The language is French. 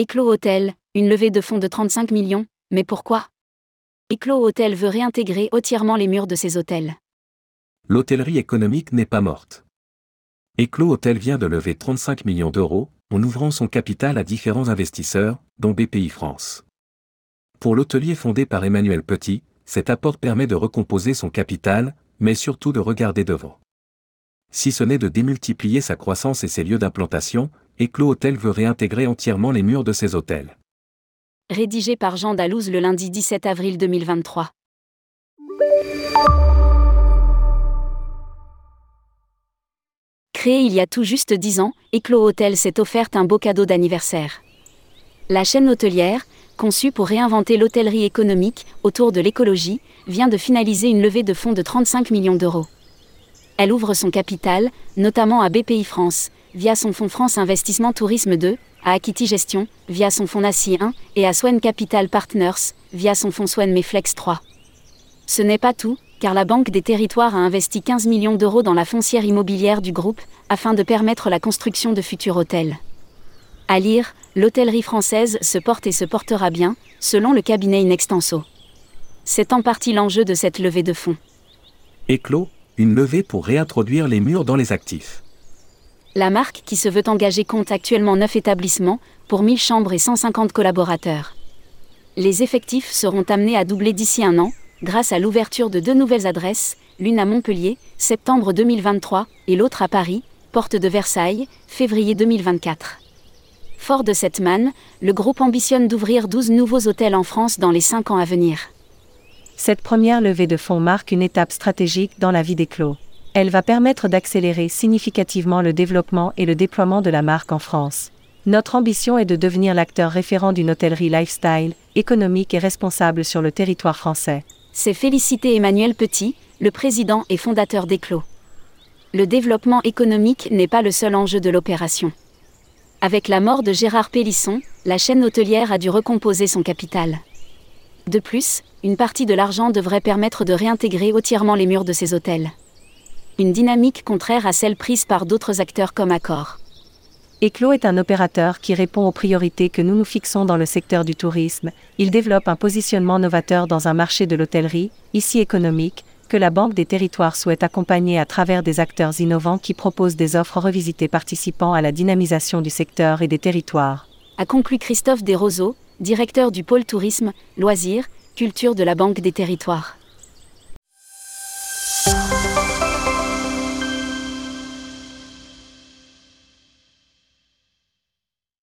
Éclos Hôtel, une levée de fonds de 35 millions, mais pourquoi? Éclos Hôtel veut réintégrer entièrement les murs de ses hôtels. L'hôtellerie économique n'est pas morte. Éclos Hôtel vient de lever 35 millions d'euros, en ouvrant son capital à différents investisseurs, dont BPI France. Pour l'hôtelier fondé par Emmanuel Petit, cet apport permet de recomposer son capital, mais surtout de regarder devant. Si ce n'est de démultiplier sa croissance et ses lieux d'implantation, Éclos veut réintégrer entièrement les murs de ses hôtels. Rédigé par Jean Dalouse le lundi 17 avril 2023. Créé il y a tout juste 10 ans, Éclos s'est offerte un beau cadeau d'anniversaire. La chaîne hôtelière, conçue pour réinventer l'hôtellerie économique autour de l'écologie, vient de finaliser une levée de fonds de 35 millions d'euros. Elle ouvre son capital, notamment à BPI France, via son fonds France Investissement Tourisme 2, à Akiti Gestion, via son fonds NACI 1, et à Swen Capital Partners, via son fonds Swen Meflex 3. Ce n'est pas tout, car la Banque des Territoires a investi 15 millions d'euros dans la foncière immobilière du groupe, afin de permettre la construction de futurs hôtels. À lire, l'hôtellerie française se porte et se portera bien, selon le cabinet Inextenso. C'est en partie l'enjeu de cette levée de fonds. Éclos, une levée pour réintroduire les murs dans les actifs. La marque qui se veut engager compte actuellement 9 établissements, pour 1000 chambres et 150 collaborateurs. Les effectifs seront amenés à doubler d'ici un an, grâce à l'ouverture de deux nouvelles adresses, l'une à Montpellier, septembre 2023, et l'autre à Paris, porte de Versailles, février 2024. Fort de cette manne, le groupe ambitionne d'ouvrir 12 nouveaux hôtels en France dans les 5 ans à venir. Cette première levée de fonds marque une étape stratégique dans la vie des clos. Elle va permettre d'accélérer significativement le développement et le déploiement de la marque en France. Notre ambition est de devenir l'acteur référent d'une hôtellerie lifestyle, économique et responsable sur le territoire français c'est féliciter Emmanuel Petit, le président et fondateur d'Eclos. Le développement économique n'est pas le seul enjeu de l'opération. Avec la mort de Gérard Pélisson, la chaîne hôtelière a dû recomposer son capital. De plus, une partie de l'argent devrait permettre de réintégrer entièrement les murs de ses hôtels. Une dynamique contraire à celle prise par d'autres acteurs comme Accor. Eclos est un opérateur qui répond aux priorités que nous nous fixons dans le secteur du tourisme. Il développe un positionnement novateur dans un marché de l'hôtellerie, ici économique, que la Banque des Territoires souhaite accompagner à travers des acteurs innovants qui proposent des offres revisitées participant à la dynamisation du secteur et des territoires. A conclu Christophe Desroseaux, directeur du pôle tourisme, loisirs, culture de la Banque des Territoires.